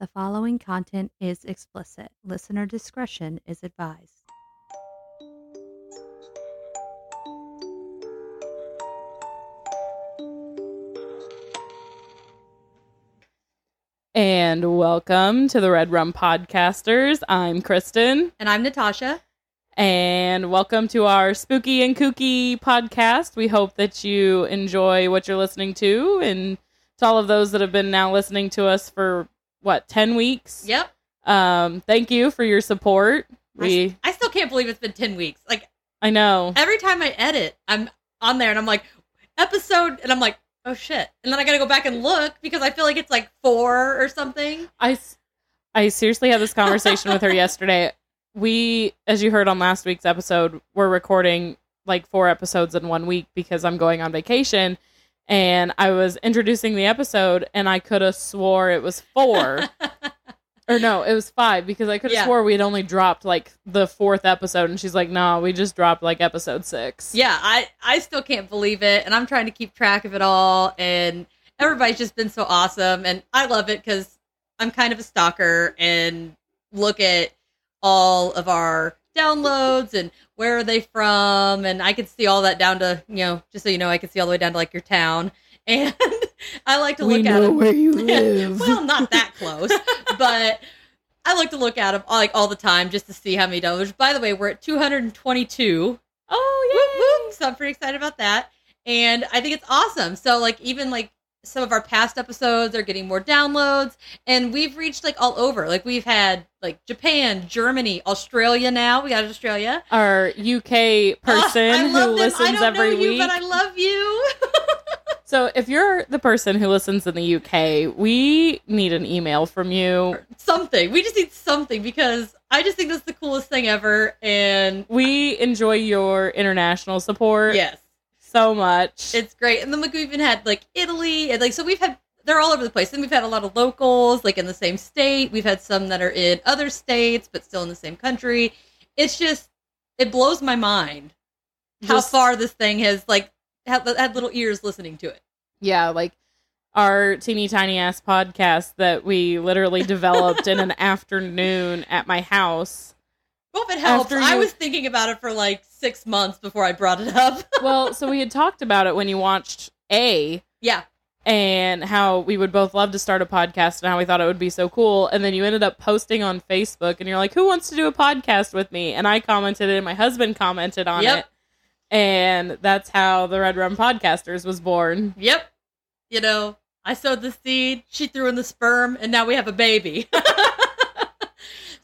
The following content is explicit. Listener discretion is advised. And welcome to the Red Rum Podcasters. I'm Kristen, And I'm Natasha. and welcome to our spooky and kooky podcast. We hope that you enjoy what you're listening to, and to all of those that have been now listening to us for what ten weeks. Yep. Um, thank you for your support. I, We, s- I still can't believe it's been 10 weeks. Like I know, every time I edit, I'm on there and I'm like, episode, and I'm like, oh shit. And then I gotta go back and look because I feel like it's like four or something. i i seriously had this conversation with her yesterday. We, as you heard on last week's episode, we're recording like four episodes in one week because I'm going on vacation. And I was introducing the episode, and I could have swore it was four, or no, it was five because I could have Yeah. swore we had only dropped like the fourth episode, and she's like, "No, we just dropped like episode six. yeah, I, I still can't believe it. And I'm trying to keep track of it all. And everybody's just been so awesome. And I love it because I'm kind of a stalker and look at all of our downloads and where are they from and i can see all that down to you know just so you know i can see all the way down to like your town and i like to we look at them where you live. well not that close but i like to look at them like all the time just to see how many dollars by the way we're at 222 oh whoop. So I'm pretty excited about that. And I think it's awesome. So like even like some of our past episodes are getting more downloads and we've reached like all over. Like we've had like Japan, Germany, Australia now. We got Australia. our UK person I who love them. listens I don't every know you, week. but I love you. So if you're the person who listens in the UK, we need an email from you. something. We just need something because I just think that's the coolest thing ever. And We enjoy your international support yes, so much. it's great. And then like we even had like Italy and like so we've had they're all over the place. And we've had a lot of locals like in the same state. We've had some that are in other states but still in the same country. It's just it blows my mind how Just- far this thing has like had, had little ears listening to it. yeah, like our teeny tiny ass podcast that we literally developed in an afternoon at my house. Well, if it helps, After I was thinking about it for like six months before I brought it up. Well, so we had talked about it when you watched A yeah, and how we would both love to start a podcast and how we thought it would be so cool. And then you ended up posting on Facebook and you're like, who wants to do a podcast with me? And I commented it and my husband commented on Yep. it. And that's how the Red Rum Podcasters was born. Yep. You know, I sowed the seed, she threw in the sperm, and now we have a baby.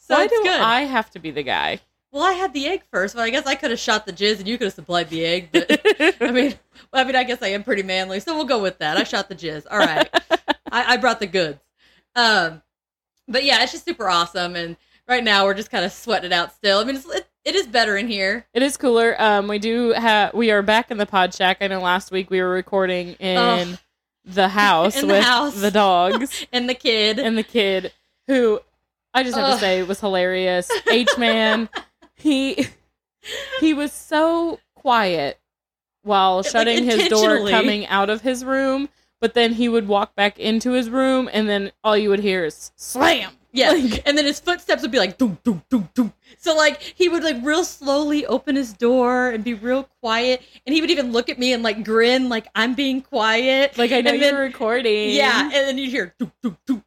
so Why do good. I have to be the guy? well, I had the egg first. but I guess I could have shot the jizz and you could have supplied the egg. But I mean, well, I mean, I guess I am pretty manly, so we'll go with that. I shot the jizz. All right, I, I brought the goods. Um, but yeah, it's just super awesome. And right now we're just kind of sweating it out still. I mean, it's, it, it is better in here. It is cooler. Um, we do have. We are back in the pod shack. I know last week we were recording in Ugh. the house In the with house. the dogs And the kid. and the kid, who I just have Ugh. to say it was hilarious. H man, he he was so quiet while Like, shutting his door coming out of his room, but then he would walk back into his room, and then all you would hear is slam. Yeah, Like- and then his footsteps would be like doom doom doom doom. So like he would like real slowly open his door and be real quiet, and he would even look at me and like grin like I'm being quiet. Like I know And you're then- recording. Yeah, and then you hear doom doom doom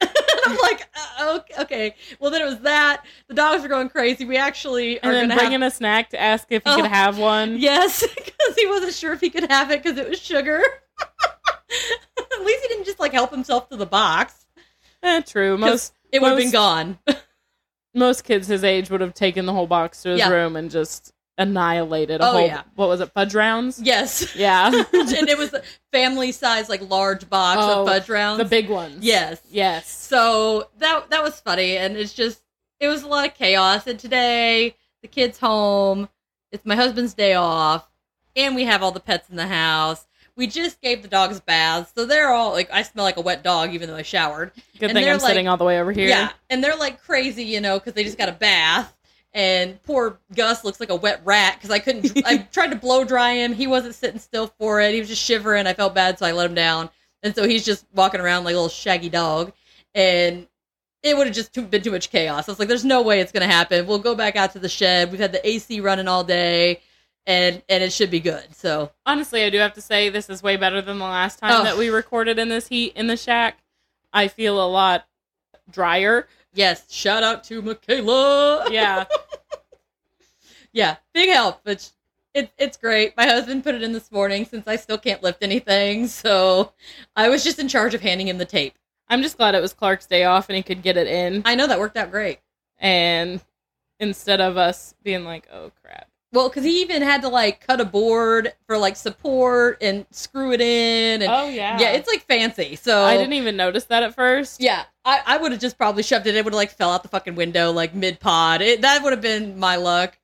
I'm like, uh, okay, okay. Well, then it was that. The dogs were going crazy. We actually are and then gonna bringing have a snack to ask if he Oh. could have one. yes, because he wasn't sure if he could have it because it was sugar. At least he didn't just like help himself to the box. Eh, true. Most it would have been gone. most kids his age would have taken the whole box to his Yeah. room and just annihilated a Oh, whole. yeah. What was it? Fudge rounds. yes. Yeah, and it was a family size, like large box Oh, of fudge rounds. the big ones. yes. Yes. So that that was funny, and it's just it was a lot of chaos. And today the kids home. It's my husband's day off, and we have all the pets in the house. We just gave the dogs baths, so they're all like I smell like a wet dog, even though I showered. Good And thing I'm sitting all the way over here. Yeah, and they're like crazy, you know, because they just got a bath. And poor Gus looks like a wet rat because I couldn't. I tried to blow dry him. He wasn't sitting still for it. He was just shivering. I felt bad, so I let him down. And so he's just walking around like a little shaggy dog. and it would have just too, been too much chaos. I was like, "There's no way it's going to happen." We'll go back out to the shed. We've had the AC running all day, and and it should be good. So Honestly, I do have to say this is way better than the last time Oh. that we recorded in this heat in the shack. I feel a lot drier. Yes, shout out to Michaela. Yeah. yeah, big help. But it, it's great. My husband put it in this morning since I still can't lift anything, so I was just in charge of handing him the tape. I'm just glad it was Clark's day off and he could get it in. I know that worked out great. And instead of us being like, oh crap. Well, because he even had to like cut a board for like support and screw it in, and Oh yeah. yeah, it's like fancy. So I didn't even notice that at first. Yeah, I, I would have just probably shoved it. It would have like fell out the fucking window like mid pod. That would have been my luck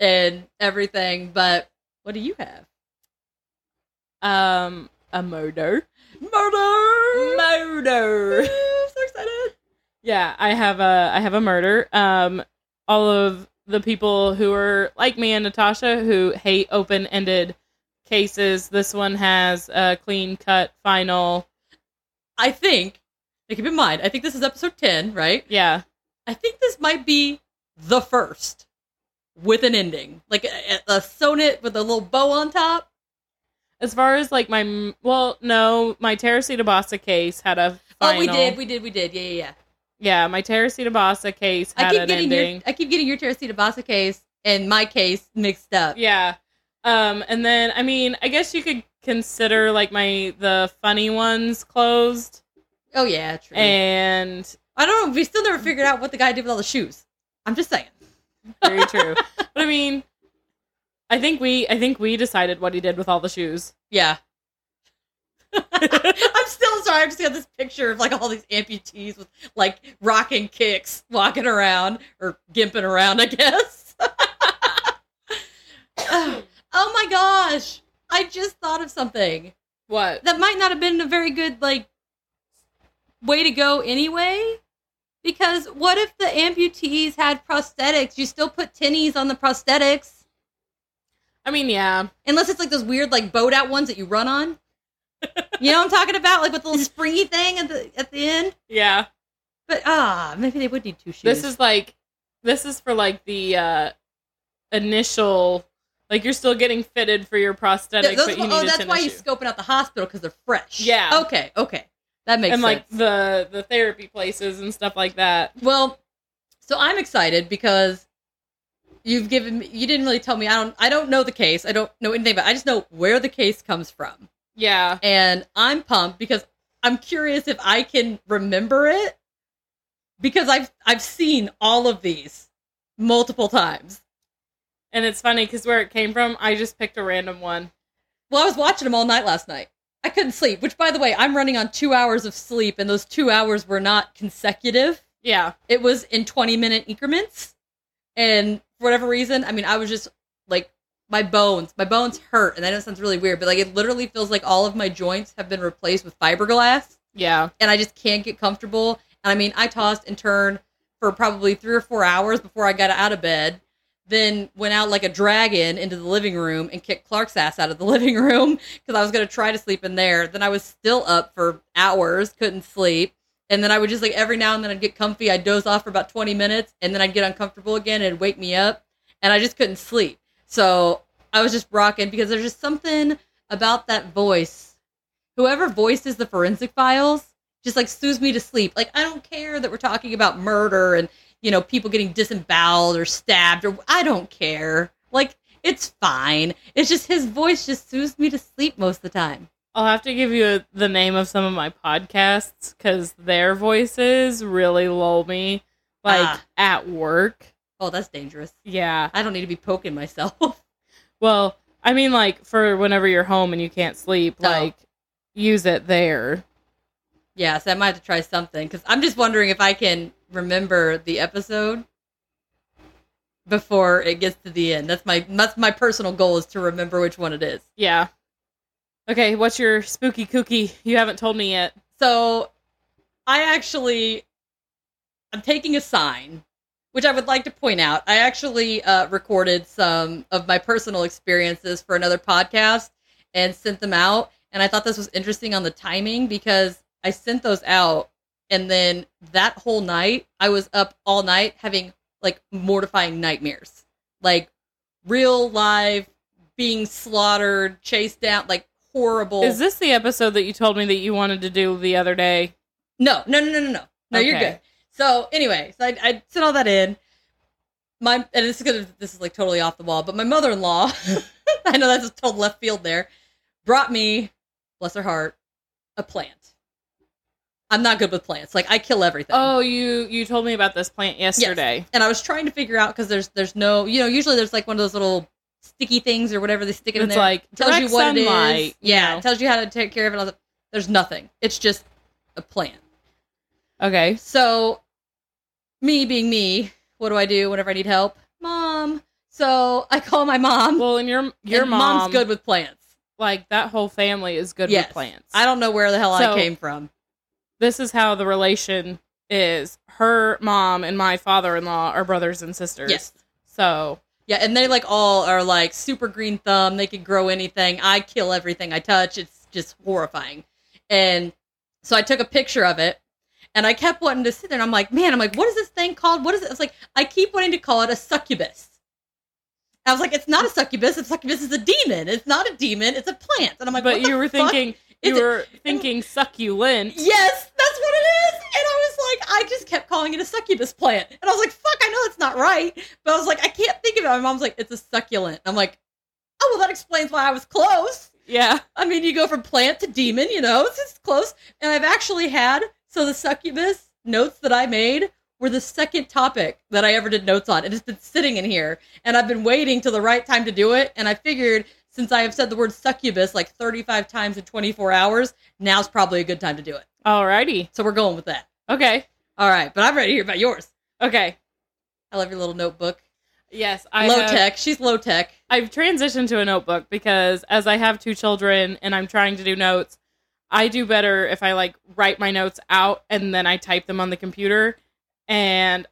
and everything. But what do you have? Um a murder. Murder! Murder. so excited. Yeah, I have a I have a murder. Um all of the people who are like me and Natasha who hate open-ended cases, this one has a clean cut final. I think. Now keep in mind, I think this is episode ten, right? Yeah. I think this might be the first with an ending, like a, a sonnet with a little bow on top. As far as like my well, no, my Teresita Basa case had a final. Oh, we did, we did, we did. Yeah, yeah, yeah. Yeah, my Teresita Basa case I had keep an getting ending. your I keep getting your Teresita Basa case and my case mixed up. Yeah. Um, and then I mean, I guess you could consider like my the funny ones closed. Oh yeah, true. And I don't know. We still never figured out what the guy did with all the shoes. I'm just saying. very true. but I mean I think we I think we decided what he did with all the shoes. Yeah. I'm still sorry. I just got this picture of like all these amputees with like rocking kicks walking around or gimping around, I guess. oh my gosh. I just thought of something. What? that might not have been a very good like way to go anyway? Because what if the amputees had prosthetics? You still put tinnies on the prosthetics? I mean, yeah. unless it's like those weird like boat out ones that you run on. You know what i'm talking about? Like with the little springy thing at the at the end? Yeah. but ah maybe they would need two shoes. This is like this is for like the uh initial like you're still getting fitted for your prosthetic, Th- those- but you need oh that's why you're scoping out the hospital because they're fresh. Yeah. okay okay that makes and sense like the the therapy places and stuff like that. Well, so I'm excited because you've given me you didn't really tell me I don't I don't know the case. I don't know anything about I just know where the case comes from. Yeah. And I'm pumped because I'm curious if I can remember it because I've I've seen all of these multiple times. And it's funny because where it came from, I just picked a random one. Well, I was watching them all night last night. I couldn't sleep, which by the way, I'm running on 2 hours of sleep and those 2 hours were not consecutive. Yeah. it was in 20 minute increments and for whatever reason i mean i was just like my bones my bones hurt and I know it sounds really weird but like it literally feels like all of my joints have been replaced with fiberglass Yeah. and i just can't get comfortable and i mean i tossed and turned for probably three or four hours before i got out of bed then went out like a dragon into the living room and kicked clark's ass out of the living room because i was going to try to sleep in there then i was still up for hours couldn't sleep and then I would just like every now and then I'd get comfy, I'd doze off for about 20 minutes, and then I'd get uncomfortable again and wake me up, and I just couldn't sleep. So I was just rocking because there's just something about that voice. Whoever voices the forensic files just like soothes me to sleep. Like I don't care that we're talking about murder and you know people getting disemboweled or stabbed or I don't care. Like it's fine. It's just his voice just soothes me to sleep most of the time. I'll have to give you the name of some of my podcasts because their voices really lull me, like Ah. at work. Oh, that's dangerous. Yeah. I don't need to be poking myself. Well, I mean, like for whenever you're home and you can't sleep, No. like use it there. Yeah, so I might have to try something because I'm just wondering if I can remember the episode before it gets to the end. That's my that's my personal goal is to remember which one it is. Yeah. Okay, what's your spooky cookie? You haven't told me yet. So I actually I'm taking a sign, which I would like to point out. I actually uh, recorded some of my personal experiences for another podcast and sent them out. And I thought this was interesting on the timing because I sent those out And then that whole night, I was up all night having like mortifying nightmares. Like real live being slaughtered, chased down, like horrible. Is this the episode that you told me that you wanted to do the other day? No, no, no, no, no, no. No, you're good. So anyway, so I, I sent all that in. My and this is gonna this is like totally off the wall, but my mother in law, I know that's a total left field there, brought me, bless her heart, a plant. I'm not good with plants. Like I kill everything. Oh, you you told me about this plant yesterday. and I was trying to figure out because there's there's no you know usually there's like one of those little sticky things or whatever they stick it in It's there. like tells you what it sunlight, is. you Yeah, know. tells you how to take care of it. all the- There's nothing. It's just a plant. Okay. So, me being me, what do I do whenever I need help? Mom. So I call my mom. Well, and your your and mom, mom's good with plants. like that whole family is good Yes. with plants. I don't know where the hell So- I came from. This is how the relation is. Her mom and my father-in-law are brothers and sisters. Yes. So Yeah, and they like all are like super green thumb. They can grow anything. I kill everything I touch. It's just horrifying. And so I took a picture of it and I kept wanting to sit there and I'm like, man, I'm like, what is this thing called? What is it? It's like I keep wanting to call it a succubus. I was like, it's not a succubus. A succubus is a demon. It's not a demon. It's a plant. And I'm like, but you were fuck thinking you were thinking succulent. Yes, that's what it is. And I was like, I just kept calling it a succubus plant. And I was like, fuck, I know that's not right. But I was like, I can't think of it. My mom's like, it's a succulent. I'm like, oh, well, that explains why I was close. Yeah. I mean, you go from plant to demon, you know, it's just close. And I've actually had, so the succubus notes that I made were the second topic that I ever did notes on. It has been sitting in here. And I've been waiting till the right time to do it. And I figured since I have said the word succubus like 35 times in 24 hours, now's probably a good time to do it. Alrighty. So we're going with that. Okay. All right, but I'm ready to hear about yours. Okay. I love your little notebook. Yes, I low have- tech. She's low tech. I've transitioned to a notebook because as I have two children and I'm trying to do notes, I do better if I like write my notes out and then I type them on the computer. And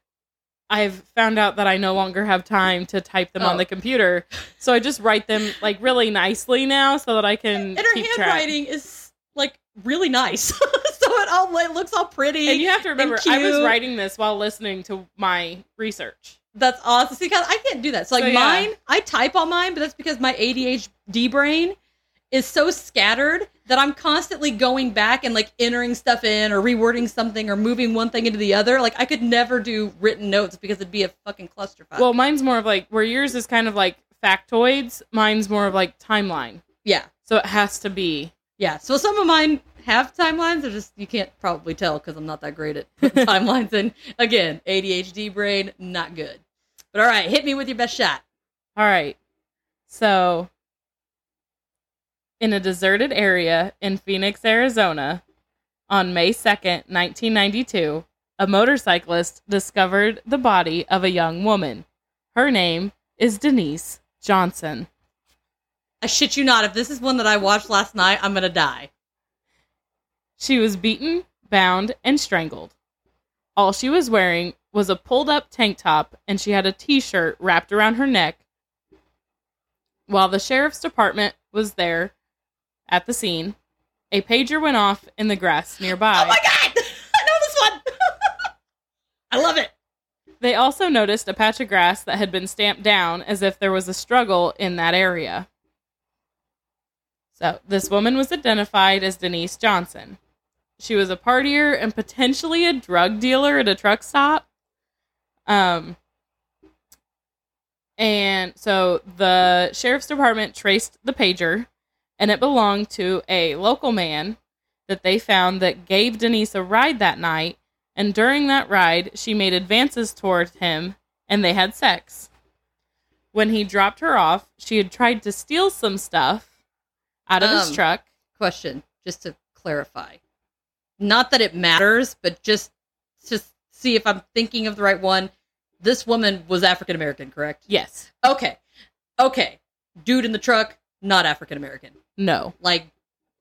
I've found out that I no longer have time to type them on Oh. the computer. So I just write them like really nicely now so that I can And her keep track. handwriting is like really nice, so it all it looks all pretty. And you have to remember, I was writing this while listening to my research. That's awesome. See, I can't do that. So like So, yeah. mine, I type on mine, but that's because my ADHD brain is so scattered that I'm constantly going back and like entering stuff in or rewording something or moving one thing into the other. Like I could never do written notes because it'd be a fucking clusterfuck. Well, mine's more of like where yours is kind of like factoids, mine's more of like timeline. yeah, So it has to be yeah. So some of mine have timelines. They're just you can't probably tell because I'm not that great at timelines in. Again, ADHD brain, not good. But all right, hit me with your best shot. All right. So, in a deserted area in Phoenix, Arizona, on May 2nd, 1992, a motorcyclist discovered the body of a young woman. Her name is Denise Johnson. I shit you not. If this is one that I watched last night, I'm gonna die. She was beaten, bound, and strangled. All she was wearing was a pulled up tank top and she had a t shirt wrapped around her neck. While the sheriff's department was there at the scene, a pager went off in the grass nearby. Oh my god! I know this one. I love it. They also noticed a patch of grass that had been stamped down as if there was a struggle in that area. So, this woman was identified as Denise Johnson. She was a partier and potentially a drug dealer at a truck stop. Um, and so the sheriff's department traced the pager, and it belonged to a local man that they found that gave Denise a ride that night and during that ride, she made advances toward him and they had sex. When he dropped her off, she had tried to steal some stuff out of his Um, truck. Question, just to clarify. Not that it matters, but just to see if I'm thinking of the right one. This woman was African American, correct? Yes. Okay. Okay. Dude in the truck, not African American. No. Like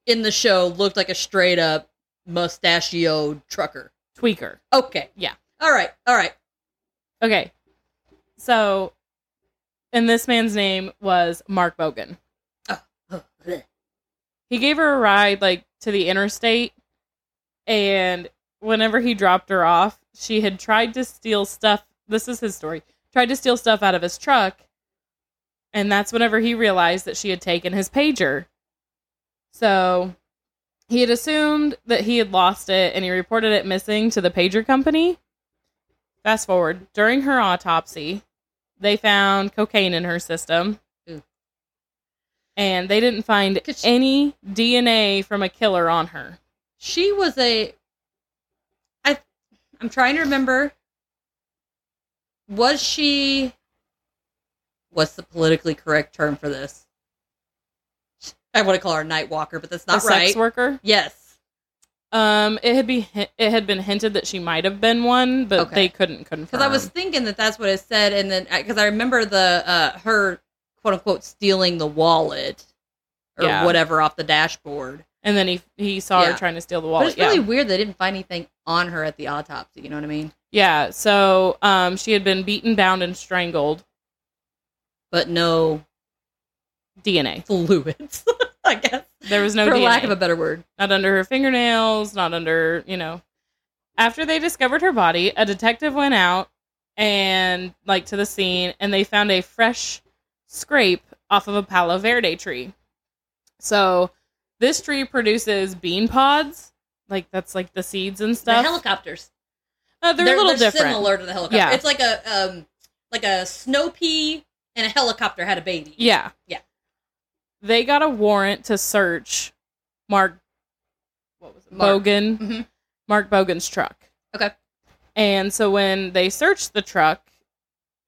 in the show, looked like a straight up mustachioed trucker. Tweaker. Okay. Yeah. All right. All right. Okay. So, and this man's name was Mark Bogan. Ah, oh, bleh. He gave her a ride like to the interstate and whenever he dropped her off, she had tried to steal stuff. This is his story. Tried to steal stuff out of his truck. And that's whenever he realized that she had taken his pager. So he had assumed that he had lost it and he reported it missing to the pager company. Fast forward, during her autopsy, they found cocaine in her system. Ooh. And they didn't find she- any DNA from a killer on her. She was a. I. I'm trying to remember. Was she? What's the politically correct term for this? I want to call her a night walker, but that's not a right. sex worker. Yes. Um, it had be it had been hinted that she might have been one, but Okay. they couldn't confirm. Because I was thinking that that's what it said, and then because I remember the uh, her quote unquote stealing the wallet or Yeah. whatever off the dashboard. and then he he saw Yeah. her trying to steal the wallet. But it's really yeah. weird they didn't find anything on her at the autopsy. You know what I mean? yeah. So um, she had been beaten, bound, and strangled. But no DNA. fluids. I guess There was no for DNA. lack of a better word. not under her fingernails, not under, you know. After they discovered her body, a detective went out and like to the scene and they found a fresh scrape off of a Palo Verde tree. So, this tree produces bean pods, like that's like the seeds and The stuff. helicopters. Uh, they're, a little different. Similar to the helicopter. Yeah. It's like a um like a snow pea and a helicopter had a baby. Yeah. Yeah. They got a warrant to search Mark what was it? Mark. Bogan. Mhm. Mark Bogan's truck. Okay. And so when they searched the truck,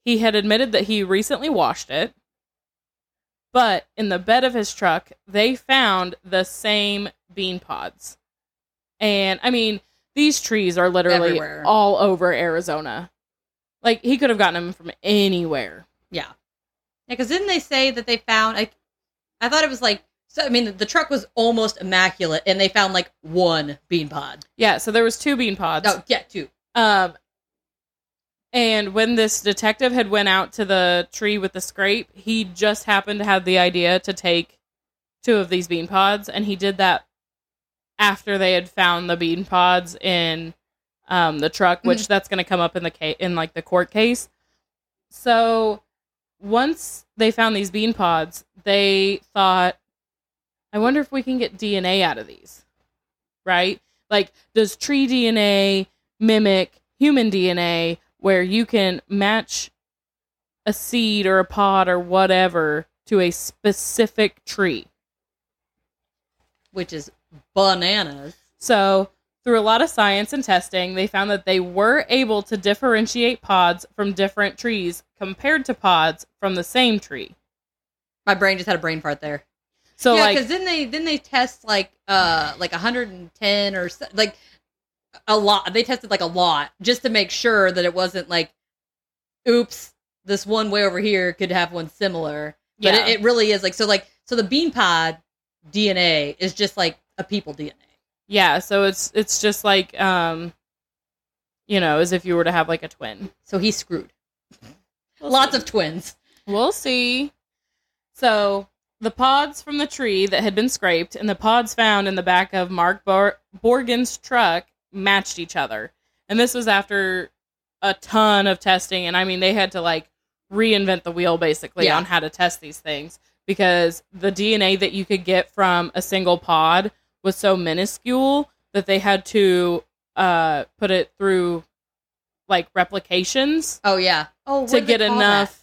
he had admitted that he recently washed it. But in the bed of his truck, they found the same bean pods. And I mean, these trees are literally Everywhere. all over Arizona. Like he could have gotten them from anywhere. Yeah. Yeah, because didn't they say that they found? I, I thought it was like. So I mean, the truck was almost immaculate, and they found like one bean pod. Yeah, so there was two bean pods. Oh, yeah, two. Um, and when this detective had went out to the tree with the scrape, he just happened to have the idea to take two of these bean pods, and he did that after they had found the bean pods in um, the truck, which that's going to come up in the case in like the court case. So once they found these bean pods, they thought, "I wonder if we can get DNA out of these." Right? Like, does tree DNA mimic human DNA where you can match a seed or a pod or whatever to a specific tree. which is bananas. So, through a lot of science and testing, they found that they were able to differentiate pods from different trees compared to pods from the same tree. My brain just had a brain fart there. So, yeah, like, because then they then they test like uh like 110 or so, like a lot. They tested like a lot just to make sure that it wasn't like, oops, this one way over here could have one similar. But Yeah. it, it really is like so like so the bean pod DNA is just like a people DNA. Yeah, so it's it's just like um you know, as if you were to have like a twin. So he's screwed. We'll Lots see. of twins. We'll see. So, the pods from the tree that had been scraped and the pods found in the back of Mark Bor- Borgen's truck matched each other. And this was after a ton of testing. And I mean, they had to like reinvent the wheel basically Yeah. on how to test these things because the DNA that you could get from a single pod was so minuscule that they had to uh, put it through like replications Oh yeah. Oh, to get enough. that?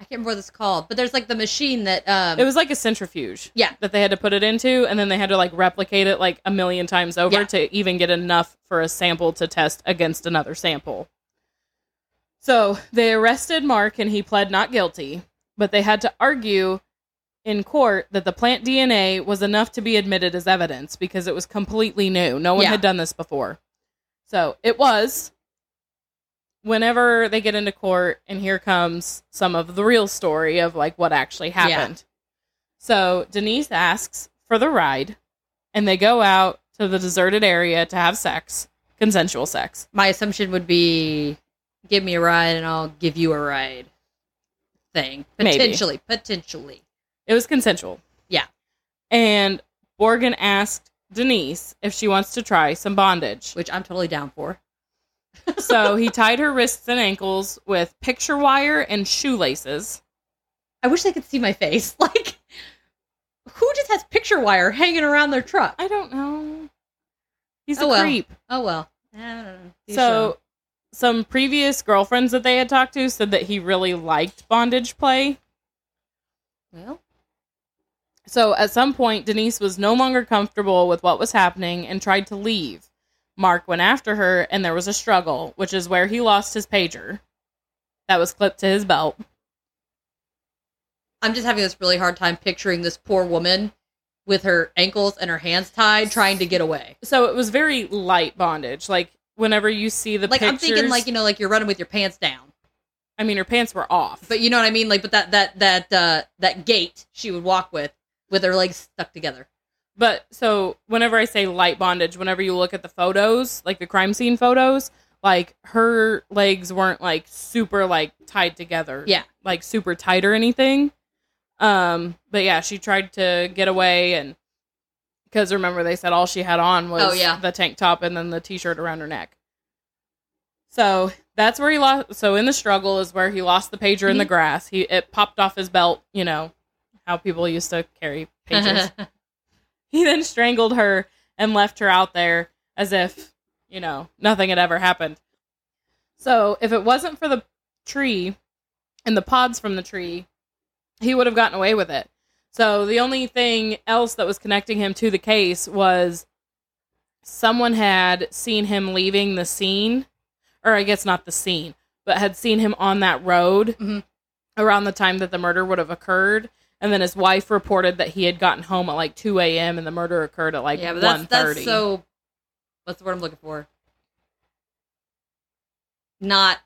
I can't remember what it's called, but there's like the machine that um It was like a centrifuge. Yeah. That they had to put it into, and then they had to like replicate it like a million times over Yeah. to even get enough for a sample to test against another sample. So they arrested Mark and he pled not guilty, but they had to argue in court that the plant DNA was enough to be admitted as evidence because it was completely new. No one Yeah. had done this before. So it was. Whenever they get into court, and here comes some of the real story of like what actually happened. So Denise asks for the ride, and they go out to the deserted area to have sex, consensual sex. my assumption would be give me a ride and I'll give you a ride thing. Maybe. Potentially. Potentially. It was consensual. Yeah. And Borgen asked Denise if she wants to try some bondage. which I'm totally down for. so he tied her wrists and ankles with picture wire and shoelaces. I wish they could see my face. Like, who just has picture wire hanging around their truck? I don't know. He's Oh, a well. creep. Oh well. I don't know. Each So, some previous girlfriends that they had talked to said that he really liked bondage play. well, So, at some point, Denise was no longer comfortable with what was happening and tried to leave. Mark went after her, and there was a struggle, which is where he lost his pager that was clipped to his belt. I'm just having this really hard time picturing this poor woman with her ankles and her hands tied, trying to get away. So, it was very light bondage. Like, whenever you see the Like pictures, I'm thinking, like you know, like you're running with your pants down. I mean, her pants were off. But you know what I mean? Like, but that that that uh that gait she would walk with, with her legs stuck together. But so whenever I say light bondage, whenever you look at the photos, like the crime scene photos, like her legs weren't like super like tied together. Yeah. Like super tight or anything. Um, but yeah, she tried to get away and because remember they said all she had on was Oh, yeah. the tank top and then the t-shirt around her neck. So that's where he lost. So in the struggle is where he lost the pager in the grass. He it popped off his belt. You know how people used to carry pagers. He then strangled her and left her out there as if, you know, nothing had ever happened. So, if it wasn't for the tree and the pods from the tree, he would have gotten away with it. So, the only thing else that was connecting him to the case was someone had seen him leaving the scene, or I guess not the scene, but had seen him on that road Mhm. around the time that the murder would have occurred. And then his wife reported that he had gotten home at like 2 a.m. and the murder occurred at like yeah, but 1.30. that's that's so. What's the word I'm looking for? Not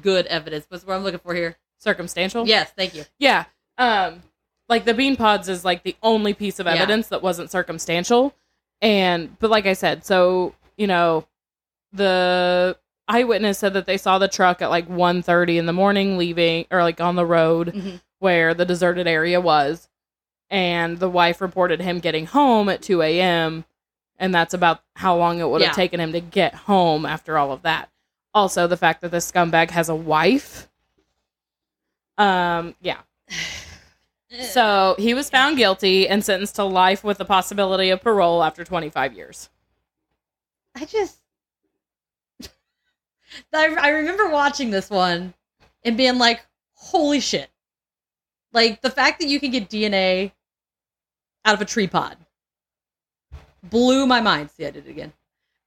good evidence. What's the word I'm looking for here? circumstantial. Yes, thank you. Yeah. Um, like the bean pods is like the only piece of Yeah. evidence that wasn't circumstantial. And but like I said, so you know, the eyewitness said that they saw the truck at like 1.30 in the morning leaving or like on the road Mhm. Where the deserted area was. And the wife reported him getting home at 2 a.m. And that's about how long it would have Yeah. taken him to get home after all of that. Also, the fact that this scumbag has a wife. Um, yeah. So he was found guilty and sentenced to life with the possibility of parole after 25 years. I just I, I remember watching this one and being like, "Holy shit!" Like the fact that you can get DNA out of a tree pod blew my mind. See, I did it again,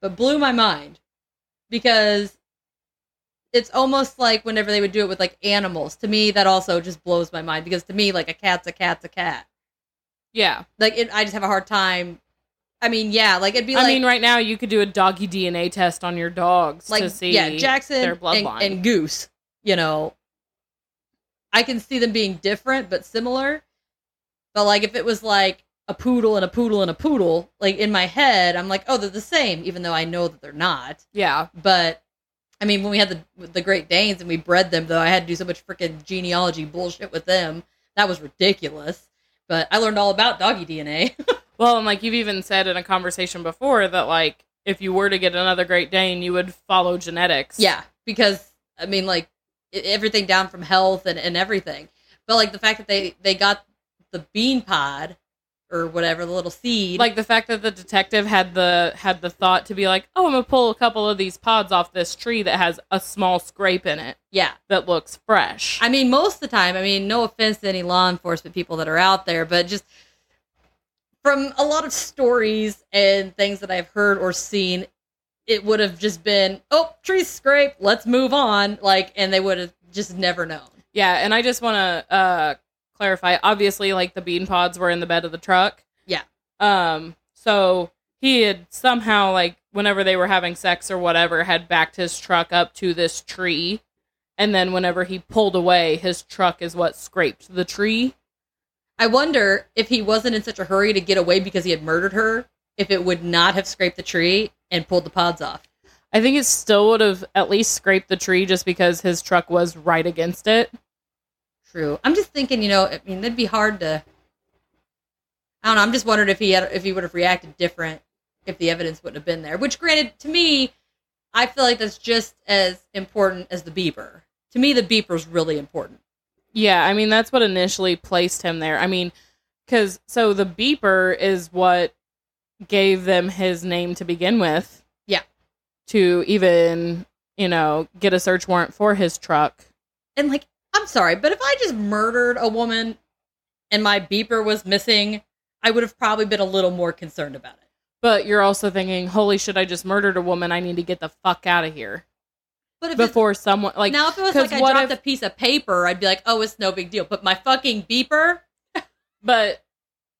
but blew my mind because it's almost like whenever they would do it with like animals. To me, that also just blows my mind because to me, like a cat's a cat's a cat. Yeah. Like it, I just have a hard time. I mean, yeah, like it'd be I like mean, right now you could do a doggy DNA test on your dogs like to see yeah jackson their and, and goose you know i can see them being different but similar. But like if it was like a poodle and a poodle and a poodle like in my head i'm like oh they're the same even though i know that they're not. Yeah. but i mean when we had the the great danes and we bred them though i had to do so much freaking genealogy bullshit with them. That was ridiculous. But i learned all about doggy dna Well, and like you've even said in a conversation before that like if you were to get another Great Dane, you would follow genetics. Yeah, because I mean, like everything down from health and, and everything. But like the fact that they they got the bean pod or whatever the little seed, Like the fact that the detective had the had the thought to be like, "Oh, I'm going to pull a couple of these pods off this tree that has a small scrape in it yeah. that looks fresh." I mean, most of the time, I mean, no offense to any law enforcement people that are out there, but just from a lot of stories and things that I've heard or seen, it would have just been, oh, tree scrape, let's move on. Like, and they would have just never known. Yeah, and I just want to uh clarify. Obviously, like the bean pods were in the bed of the truck. Yeah. Um. So he had somehow like whenever they were having sex or whatever had backed his truck up to this tree, and then whenever he pulled away, his truck is what scraped the tree. I wonder if he wasn't in such a hurry to get away because he had murdered her, if it would not have scraped the tree and pulled the pods off. I think it still would have at least scraped the tree just because his truck was right against it. True. I'm just thinking, you know, I mean, it'd be hard to. I don't know. I'm just wondering if he had if he would have reacted different if the evidence wouldn't have been there. Which, granted, to me, I feel like that's just as important as the beeper. To me, the beeper's really important. Yeah, I mean that's what initially placed him there. I mean, because so the beeper is what gave them his name to begin with. Yeah. To even you know get a search warrant for his truck. And like, I'm sorry, but if I just murdered a woman and my beeper was missing, I would have probably been a little more concerned about it. But you're also thinking, holy shit, I just murdered a woman. I need to get the fuck out of here But before someone like. now, if it was like I dropped if- a piece of paper, I'd be like, oh, it's no big deal. But my fucking beeper, But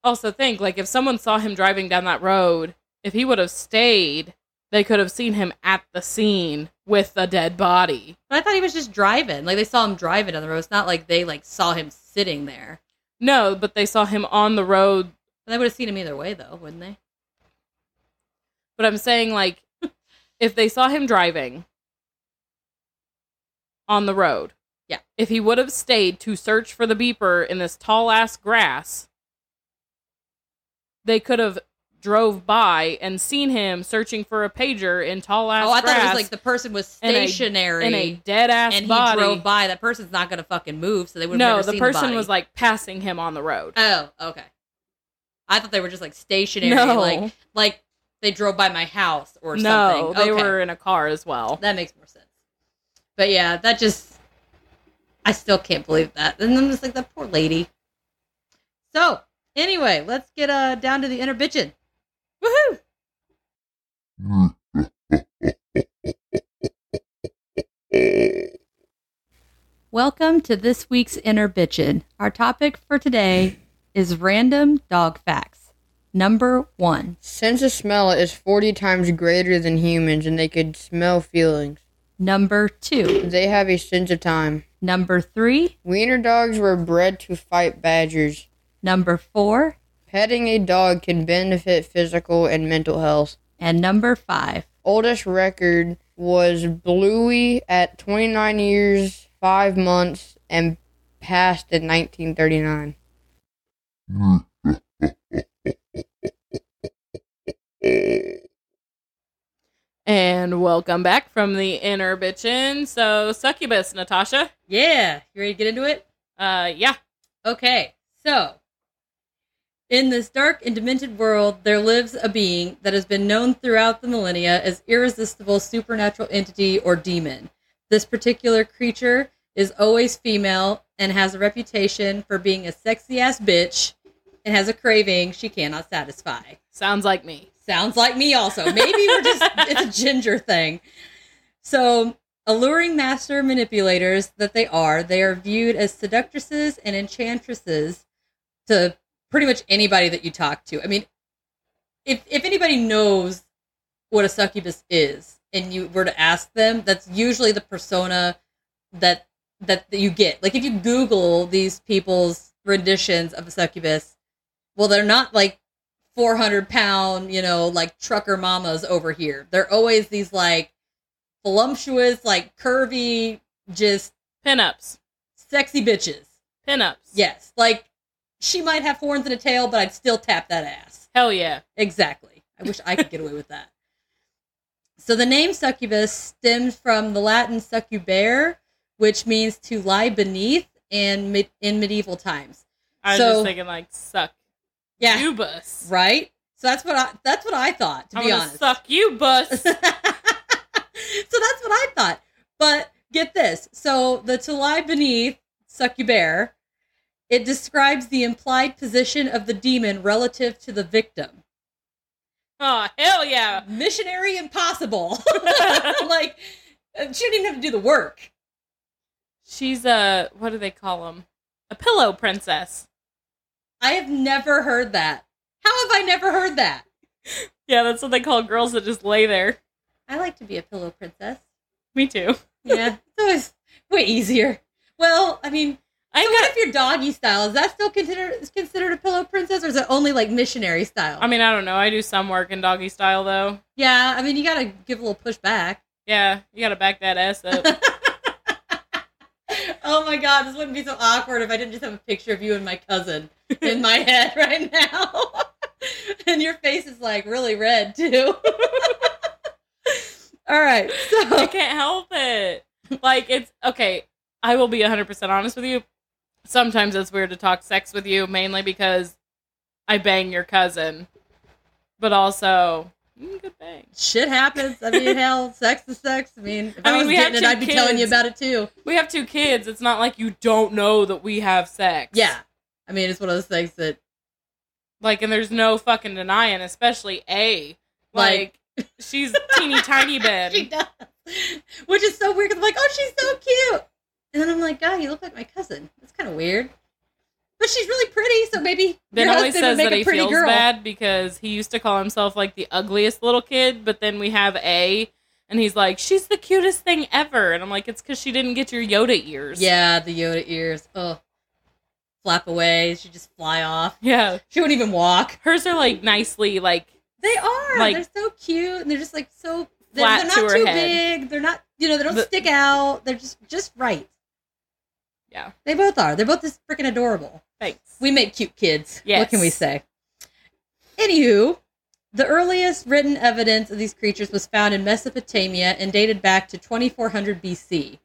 also think like if someone saw him driving down that road, if he would have stayed, they could have seen him at the scene with the dead body. but I thought he was just driving. Like they saw him driving down the road. It's not like they like saw him sitting there. No, but they saw him on the road. And they would have seen him either way, though, wouldn't they? But I'm saying like if they saw him driving on the road. Yeah. If he would have stayed to search for the beeper in this tall ass grass, they could have drove by and seen him searching for a pager in tall ass oh, I thought it was like the person was in a- stationary in a dead ass and he body. drove by. That person's not going to fucking move, so they would no, the person body. was like passing him on the road. oh, okay. I thought they were just like stationary, no, like like they drove by my house or no, something. they Okay. were in a car as well. That makes more sense. But yeah, that just I still can't believe that. And I'm just like that poor lady. So anyway, let's get uh down to the inner bitchin'. Woohoo! Welcome to this week's Inner Bitchin'. Our topic for today is random dog facts. Number one. Sense of smell is 40 times greater than humans and they could smell feelings. Number two. They have a sense of time. Number three. Wiener dogs were bred to fight badgers. Number four. Petting a dog can benefit physical and mental health. And number five. Oldest record was Bluey at 29 years, 5 months, and passed in 1939. And welcome back from the inner bitchin'. So succubus, Natasha. Yeah. You ready to get into it? Uh, yeah. Okay. So, in this dark and demented world, there lives a being that has been known throughout the millennia as irresistible supernatural entity or demon. This particular creature is always female and has a reputation for being a sexy ass bitch and has a craving she cannot satisfy. Sounds like me. Sounds like me also. Maybe we're just it's a ginger thing. So, alluring master manipulators that they are, they are viewed as seductresses and enchantresses to pretty much anybody that you talk to. I mean, if if anybody knows what a succubus is and you were to ask them, that's usually the persona that that, that you get. Like if you Google these people's renditions of a succubus, well, they're not like 400 pound, you know, like trucker mamas over here. They're always these like voluptuous, like curvy, just Pinups. sexy bitches. Pinups. Yes. Like she might have horns and a tail, but I'd still tap that ass. Hell yeah. Exactly. I wish I could get away with that. So the name succubus stems from the Latin succubare, which means to lie beneath and mid- in medieval times. I was So- just thinking like suck Yeah. you bus. Right? So that's what I that's what I thought, to I'm be honest. suck you bus. so that's what I thought. But get this. So the to lie beneath succubare, it describes the implied position of the demon relative to the victim. oh hell yeah. Missionary impossible. like uh, she didn't even have to do the work. She's a what do they call them? A pillow princess. I have never heard that. How have I never heard that? Yeah, that's what they call girls that just lay there. I like to be a pillow princess. Me too. Yeah, it's always way easier. Well, I mean, I so got. what if you're doggy style? Is that still considered considered a pillow princess, or is it only like missionary style? I mean, I don't know. I do some work in doggy style though. yeah, I mean, you gotta give a little push back. Yeah, you gotta back that ass up. oh my god, this wouldn't be so awkward if I didn't just have a picture of you and my cousin. in my head right now. and your face is like really red too. All right. I can't help it. Like it's okay. I will be 100% honest with you. Sometimes it's weird to talk sex with you, mainly because I bang your cousin, but also mm, good bang. shit happens. I mean, hell, sex is sex. I mean, if I, I mean, was getting it, I'd be telling you about it too. We have two kids. It's not like you don't know that we have sex. Yeah. I mean, it's one of those things that Like, and there's no fucking denying, especially A. Like, she's teeny tiny she does. Which is so weird because I'm like, oh, she's so cute. And then I'm like, God, you look like my cousin. That's kind of weird. But she's really pretty, so maybe Ben your always husband says would make that a he pretty feels girl. bad because he used to call himself like the ugliest little kid, but then we have A, and he's like, she's the cutest thing ever. And I'm like, it's because she didn't get your Yoda ears. Yeah, the Yoda ears. Oh, flap away. She just fly off. Yeah. She wouldn't even walk. Hers are like nicely, like, They are. Like- they're so cute, and they're just like so. They're, Flat they're not to her too head. big. They're not. You know, they don't The- stick out. They're just just right. Yeah. They both are. They're both just freaking adorable. Thanks. We make cute kids. Yes. What can we say? Anywho, the earliest written evidence of these creatures was found in Mesopotamia and dated back to 2400 BC.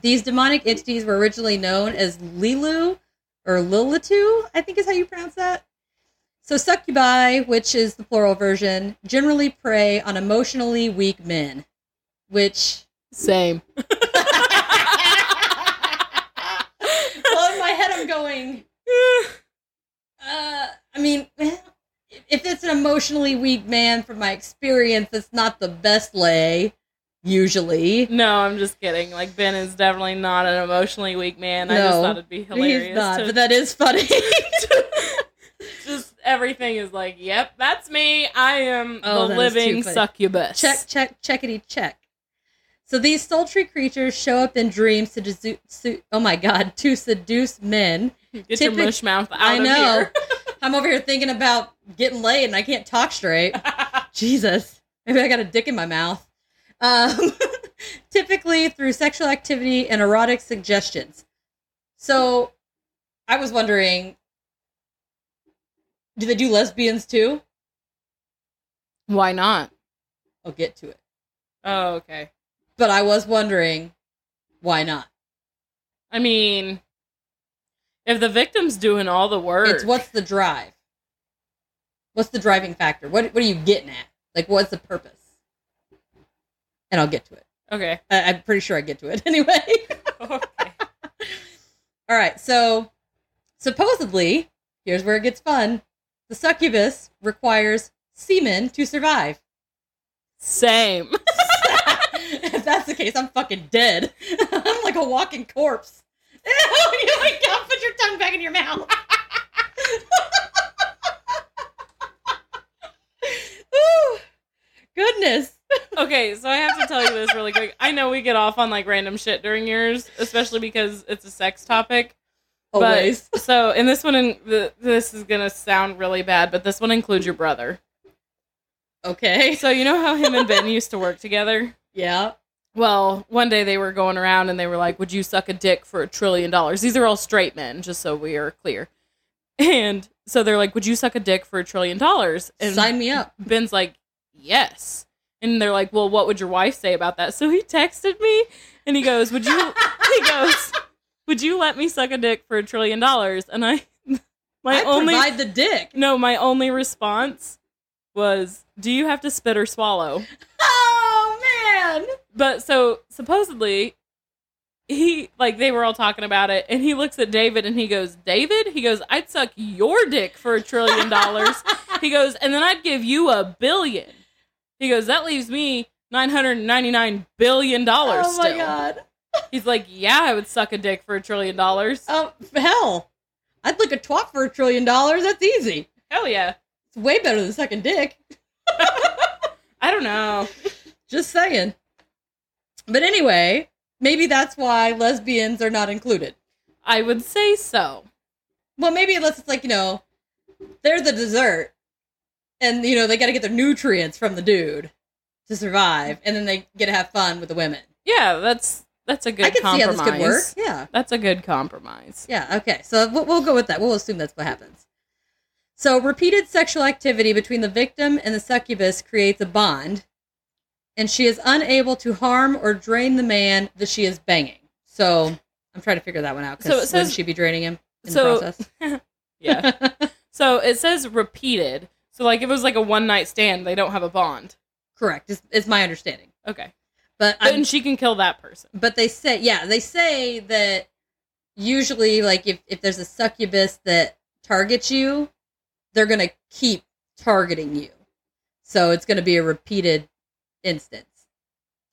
These demonic entities were originally known as Lilu or Lilitu, I think is how you pronounce that. So succubi, which is the plural version, generally prey on emotionally weak men, which Same. well, in my I'm. Uh, I mean, if it's an emotionally weak man, from my experience, it's not the best lay. Usually, no, I'm just kidding. Like, Ben is definitely not an emotionally weak man. I just thought it'd be hilarious. he's not, to- but that is funny. just everything is like, yep, that's me. I am Oh, the that is too living succubus. check, check, checkity, check. So these sultry creatures show up in dreams to desu- su- oh my god, to seduce men. Get your mush mouth out I of know. here. I'm over here thinking about getting laid and I can't talk straight. Jesus. Maybe I got a dick in my mouth. Um, typically through sexual activity and erotic suggestions. So I was wondering do they do lesbians too? Why not? I'll get to it. Oh, okay. But I was wondering why not? I mean, if the victim's doing all the work, It's what's the drive? What's the driving factor? What what are you getting at? Like what's the purpose? And I'll get to it. okay. I, I'm pretty sure I get to it anyway. okay. All right, so supposedly, here's where it gets fun. The succubus requires semen to survive. Same. if that's the case, I'm fucking dead. I'm like a walking corpse. Ew, you up, put your tongue back in your mouth. Ooh, goodness. okay, so I have to tell you this really quick. I know we get off on like random shit during yours, especially because it's a sex topic. Always. But, so, and this one, in, the, this is gonna sound really bad, but this one includes your brother. okay. So you know how him and Ben used to work together? Yeah. Well, one day they were going around and they were like, "Would you suck a dick for a trillion dollars?" These are all straight men, just so we are clear. And so they're like, "Would you suck a dick for a trillion dollars?" And Sign me up. Ben's like, "Yes." And they're like, "Well, what would your wife say about that?" So he texted me and he goes, "Would you?" he goes, "Would you let me suck a dick for a trillion dollars?" And I, my I only provide the dick. no, my only response was, "Do you have to spit or swallow?" Oh, Man. But so supposedly he like they were all talking about it and he looks at David and he goes, "David?" He goes, "I'd suck your dick for a trillion dollars." he goes, "And then I'd give you a billion. He goes, "That leaves me 999 billion dollars Oh my still." god. He's like, "Yeah, I would suck a dick for a trillion dollars." Oh hell. I'd lick a twat for a trillion dollars. That's easy. Hell yeah. It's way better than sucking dick. I don't know. Just saying. But anyway, maybe that's why lesbians are not included. I would say so. Well, maybe unless it's like, you know, they're the dessert. And, you know, they got to get their nutrients from the dude to survive. And then they get to have fun with the women. Yeah, that's That's a good I can see how this could work. Yeah. That's a good compromise. Yeah, okay. So we'll, we'll go with that. We'll assume that's what happens. So, repeated sexual activity between the victim and the succubus creates a bond, and she is unable to harm or drain the man that she is banging. So, I'm trying to figure that one out. So it Because says- wouldn't she be draining him in so- the process? Yeah. so it says repeated. So like if it was like a one night stand, they don't have a bond. Correct. Is, is my understanding. Okay. But But and she can kill that person. but they say yeah they say that usually like if, if there's a succubus that targets you they're gonna keep targeting you so it's gonna be a repeated instance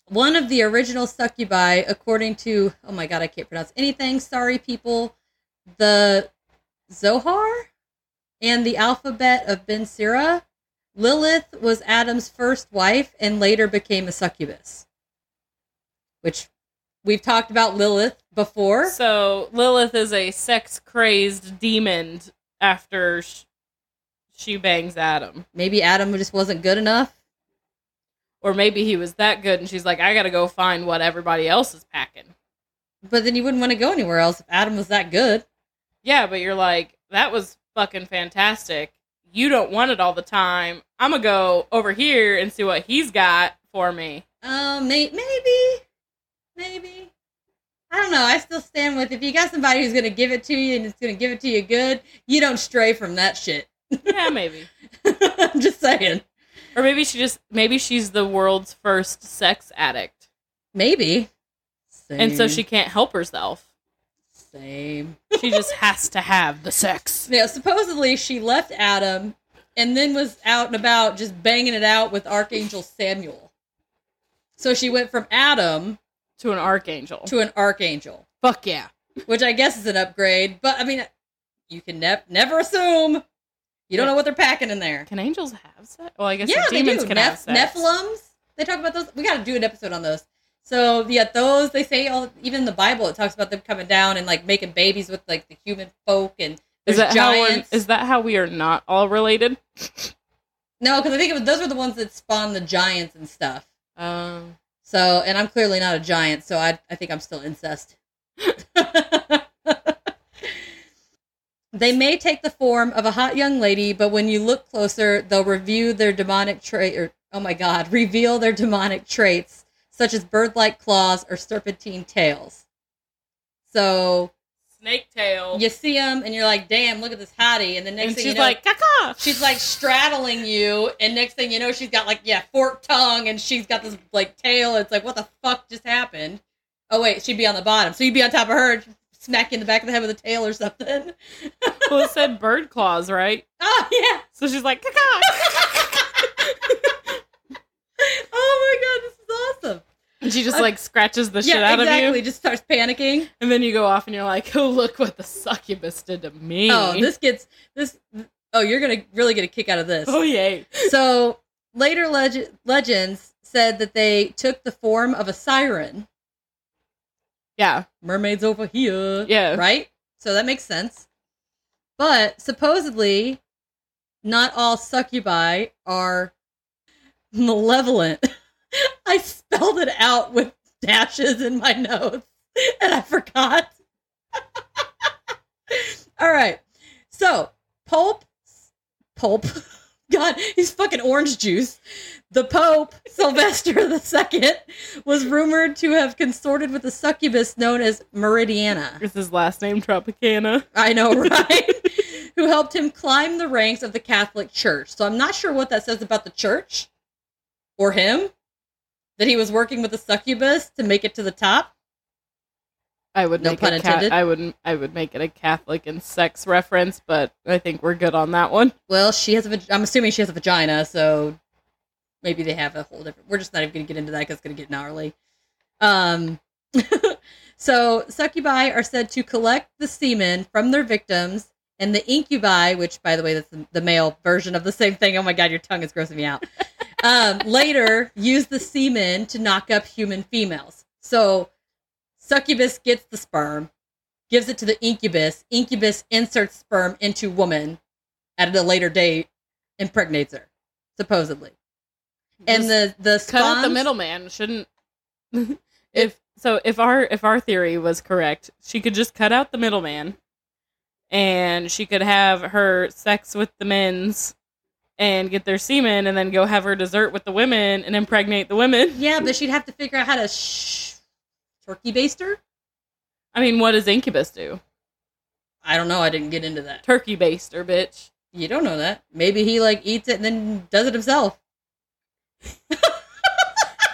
one of the original succubi according to oh my god i can't pronounce anything sorry people the zohar and the alphabet of ben sira lilith was adam's first wife and later became a succubus which we've talked about Lilith before. So Lilith is a sex crazed demon after sh- she bangs Adam. Maybe Adam just wasn't good enough. Or maybe he was that good and she's like, I gotta go find what everybody else is packing. But then you wouldn't want to go anywhere else if Adam was that good. Yeah, but you're like, that was fucking fantastic. You don't want it all the time. I'm gonna go over here and see what he's got for me. Um, may- maybe, maybe. I don't know. I still stand with if you got somebody who's gonna give it to you and it's gonna give it to you good, you don't stray from that shit. Yeah, maybe. I'm just saying. Or maybe she just maybe she's the world's first sex addict. Maybe. And so she can't help herself. Same. She just has to have the sex. Yeah, supposedly she left Adam and then was out and about just banging it out with Archangel Samuel. So she went from Adam To an archangel. to an Archangel, Fuck yeah. which I guess is an upgrade, but I mean, you can ne- never assume. You don't know what they're packing in there. Can angels have sex? Well, I guess Yeah, the they do. can have sex. Nephilims. They talk about those. We got to do an episode on those. So yeah, those they say all even in the Bible it talks about them coming down and like making babies with like the human folk and Is that how giants. is that how we are not all related? No, because I think it was, those were the ones that spawned the giants and stuff. Um, So, and I'm clearly not a giant, so I, I think I'm still incest. they may take the form of a hot young lady, but when you look closer, they'll review their demonic trait, or oh my god, reveal their demonic traits, such as bird-like claws or serpentine tails. So snake tail. you see them, and you're like, "Damn, look at this hottie!" And the next and thing she's you know, like, caca. she's like straddling you, and next thing you know, she's got like yeah, forked tongue, and she's got this like tail. It's like, what the fuck just happened? Oh wait, she'd be on the bottom, so you'd be on top of her, and smack you in the back of the head with a tail or something. well, it said bird claws, right? oh yeah. So she's like. Oh my god, this is awesome. and she just like scratches the shit out exactly. of you. Just starts panicking. And then you go off and you're like, oh, look what the succubus did to me. Oh, this gets this. Oh, you're gonna really get a kick out of this. Oh, yay. So later leg- legends said that they took the form of a siren. Yeah. mermaids over here. Yeah. Right? So that makes sense. But supposedly, not all succubi are malevolent. I spelled it out with dashes in my notes and I forgot. all right. So, pulp, Pope, God, he's fucking orange juice. The Pope, Sylvester II, was rumored to have consorted with a succubus known as Meridiana. Is his last name Tropicana? I know, right? Who helped him climb the ranks of the Catholic Church. So I'm not sure what that says about the church or him that he was working with a succubus to make it to the top. I would No make pun a intended. I would I would make it a Catholic and sex reference, but I think we're good on that one. Well, she has a. I'm assuming she has a vagina, so maybe they have a whole different. We're just not even going to get into that because it's going to get gnarly. Um, so succubi are said to collect the semen from their victims, and the incubi, which by the way, that's the, the male version of the same thing. Oh my god, your tongue is grossing me out. um, later, use the semen to knock up human females. So succubus gets the sperm, gives it to the incubus. Incubus inserts sperm into woman at a later date, impregnates her, supposedly. And Just the the cut out the middleman. Shouldn't if so if our if our theory was correct, she could just cut out the middleman, and she could have her sex with the men's, and get their semen, and then go have her dessert with the women, and impregnate the women. Yeah, but she'd have to figure out how to sh- turkey baster. I mean, what does Incubus do? I don't know. I didn't get into that. Turkey baster, bitch. You don't know that. Maybe he like eats it and then does it himself.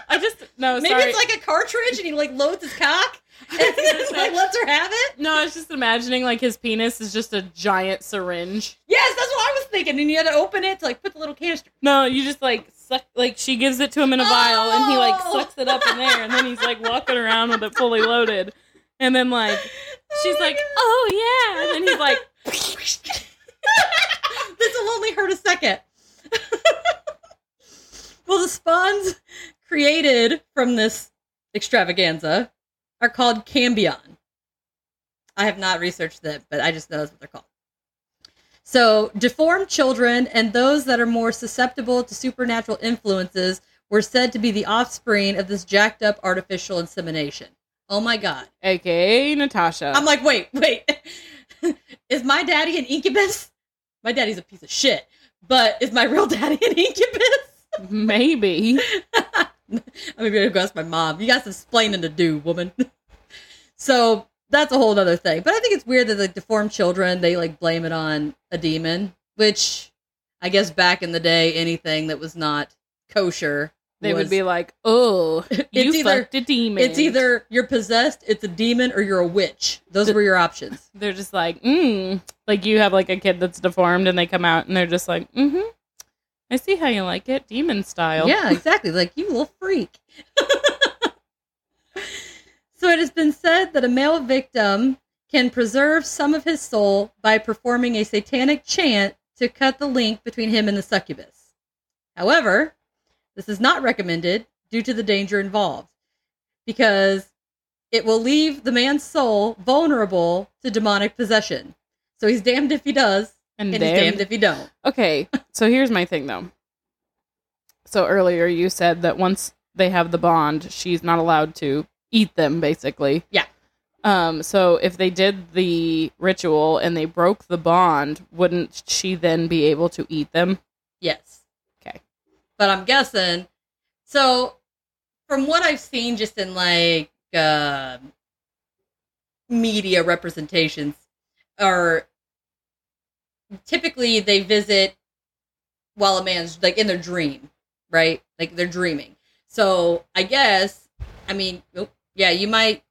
I just no. Maybe sorry. it's like a cartridge and he like loads his cock and just, like lets her have it. no, I was just imagining like his penis is just a giant syringe. Yes, that's what I was thinking. And you had to open it to like put the little canister. No, you just like suck. Like she gives it to him in a vial, and he like Oh! sucks it up in there, and then he's like walking around with it fully loaded, and then like oh she's Oh like, God. "Oh yeah," and then he's like, this will only hurt a second. well, the spawns created from this extravaganza are called cambion. I have not researched that, but I just know that's what they're called. So, deformed children and those that are more susceptible to supernatural influences were said to be the offspring of this jacked up artificial insemination. Oh my god. "AKA Natasha." I'm like, wait, wait. is my daddy an incubus? My daddy's a piece of shit. But is my real daddy an incubus? maybe. I'm gonna go ask my mom. You got some explaining to do, woman. so that's a whole other thing. But I think it's weird that like deformed children, they like blame it on a demon, which I guess back in the day, anything that was not kosher, They would be like, "Oh, you either- fucked a demon." It's either you're possessed, it's a demon, or you're a witch. Those were your options. they're just like, mm. Like you have like a kid that's deformed, and they come out, and they're just like, "Mm-hmm." I see how you like it, demon style. Yeah, exactly. Like you little freak. So it has been said that a male victim can preserve some of his soul by performing a satanic chant to cut the link between him and the succubus. However, this is not recommended due to the danger involved because it will leave the man's soul vulnerable to demonic possession. So he's damned if he does, and, and he's damned if he don't. Okay, so here's my thing though. So earlier you said that once they have the bond, she's not allowed to eat them basically. Yeah. Um so if they did the ritual and they broke the bond, wouldn't she then be able to eat them? Yes. Okay. But I'm guessing. So, from what I've seen, just in like uh, media representations, are typically they visit while a man's like in their dream, right? Like they're dreaming. So I guess, I mean, oh, yeah, you might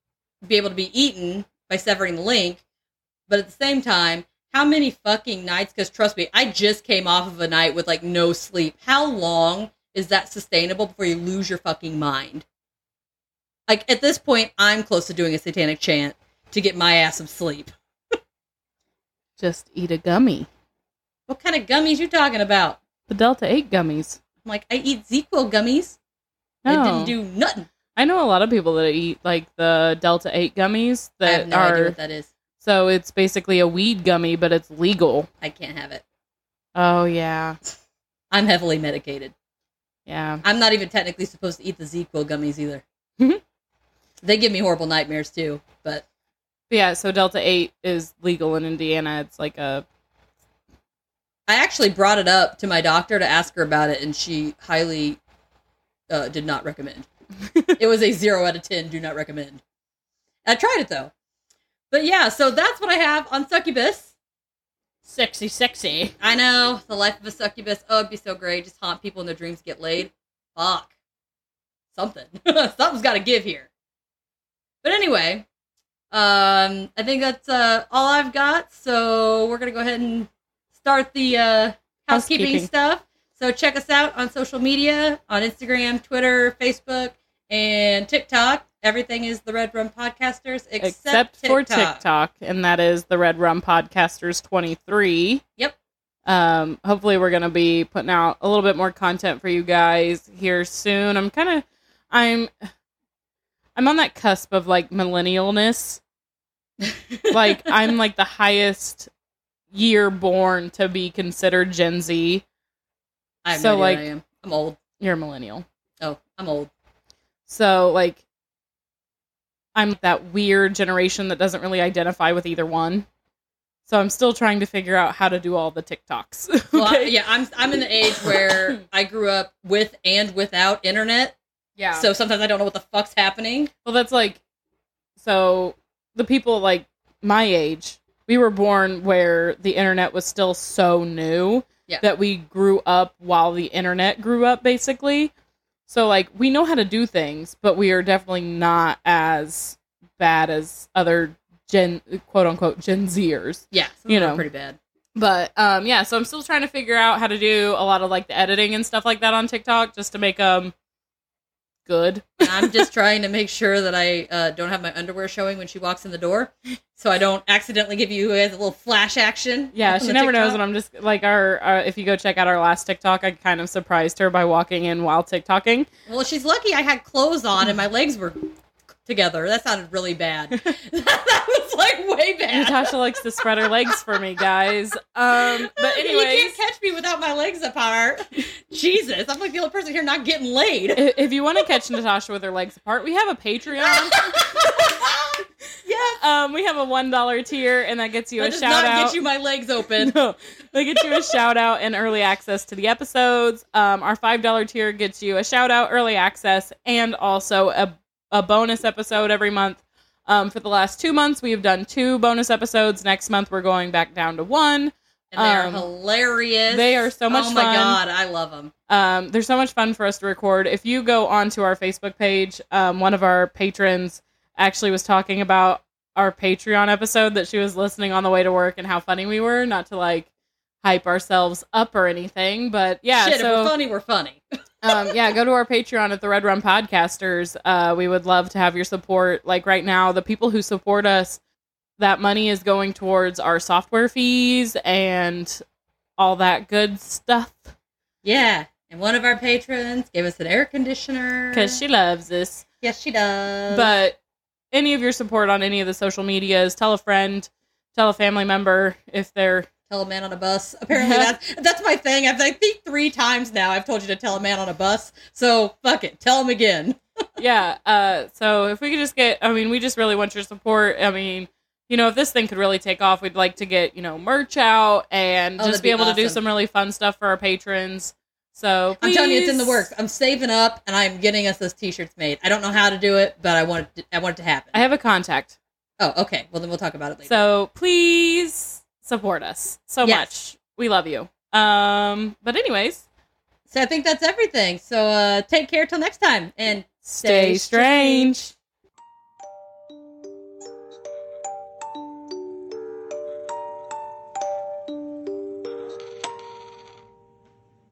be able to be eaten by severing the link, but at the same time, how many fucking nights? Because trust me, I just came off of a night with like no sleep. How long is that sustainable before you lose your fucking mind? Like at this point, I'm close to doing a satanic chant to get my ass some sleep. Just eat a gummy. What kind of gummies you talking about? The Delta 8 gummies. I'm like, I eat ZzzQuil gummies. No. It didn't do nothing. I know a lot of people that eat like the Delta 8 gummies I that have no are idea what that is. so it's basically a weed gummy but it's legal. I can't have it. Oh yeah. I'm heavily medicated. Yeah. I'm not even technically supposed to eat the ZzzQuil gummies either. They give me horrible nightmares too. But Yeah, so Delta 8 is legal in Indiana. It's like a I actually brought it up to my doctor to ask her about it, and she highly uh, did not recommend. it was a zero out of ten. Do not recommend. I tried it though, but yeah. So that's what I have on succubus. sexy sexy. I know the life of a succubus. Oh, it'd be so great. Just haunt people in their dreams, get laid. Fuck. Something. Something's got to give here. But anyway, um, I think that's uh, all I've got. So we're gonna go ahead and start the uh, housekeeping, Housekeeping. stuff. So check us out on social media on Instagram, Twitter, Facebook, and TikTok. Everything is the Red Rum Podcasters except, Except for TikTok. TikTok, and that is the Red Rum Podcasters 23. Yep. Um, hopefully we're gonna be putting out a little bit more content for you guys here soon. I'm kind of, I'm, I'm on that cusp of like millennialness. like I'm like the highest year born to be considered Gen Z. I So, no like- I am. I'm old. You're a millennial. Oh, I'm old. So like I'm that weird generation that doesn't really identify with either one. So I'm still trying to figure out how to do all the TikToks. Well, I- yeah, I'm I'm in the age where I grew up with and without internet, yeah. so sometimes I don't know what the fuck's happening. Well, that's like, so the people like my age, we were born where the internet was still so new Yeah. that we grew up while the internet grew up, basically. So, like, we know how to do things, but we are definitely not as bad as other Gen, quote unquote, Gen Zers. Yeah, You know. pretty bad. But um, yeah, so I'm still trying to figure out how to do a lot of like the editing and stuff like that on TikTok just to make them good. I'm just trying to make sure that I uh, don't have my underwear showing when she walks in the door, so I don't accidentally give you guys a little flash action. Yeah, she never knows, and I'm just like our. Uh, if you go check out our last TikTok, I kind of surprised her by walking in while TikToking. Well, she's lucky I had clothes on and my legs were together. That sounded really bad. that was like way bad. Natasha likes to spread her legs for me, guys. Um, but anyway, you can't catch me without my legs apart. Jesus, I'm like the only person here not getting laid. if you want to catch Natasha with her legs apart, we have a Patreon. yes. Um, we have a one dollar tier, and that gets you That a does shout not out. get you my legs open. no, they get you a shout out and early access to the episodes. Um, our five dollar tier gets you a shout out, early access, and also a a bonus episode every month. Um, for the last two months, we have done two bonus episodes. Next month, we're going back down to one. And they are Um, hilarious. they are so much fun. Oh my fun. god, I love them. Um, they're so much fun for us to record. If you go onto our Facebook page, um, one of our patrons actually was talking about our Patreon episode that she was listening on the way to work and how funny we were. Not to like hype ourselves up or anything, but yeah. Shit, so if we're funny, we're funny. um, yeah, go to our Patreon at the Red Rum Podcasters. Uh, we would love to have your support. Like right now, the people who support us, that money is going towards our software fees and all that good stuff Yeah. And one of our patrons gave us an air conditioner. because she loves us. Yes, she does. But any of your support on any of the social medias, tell a friend, tell a family member if they're tell a man on a bus. Apparently that's that's my thing. I've I think three times now I've told you to tell a man on a bus. So fuck it. Tell him again. yeah. Uh, so if we could just get, I mean, we just really want your support. I mean, you know, if this thing could really take off, we'd like to get you know merch out and Oh, just be be able to do some really fun stuff for our patrons. So I'm telling you, it's in the please- works. I'm saving up and I'm getting us those t-shirts made. I don't know how to do it, but I want it to, I want it to happen. I have a contact, oh, okay. Well, then we'll talk about it later. so please support us so Yes. much. We love you. Um, but anyways, so I think that's everything. So uh, take care till next time and stay Stay strange. strange.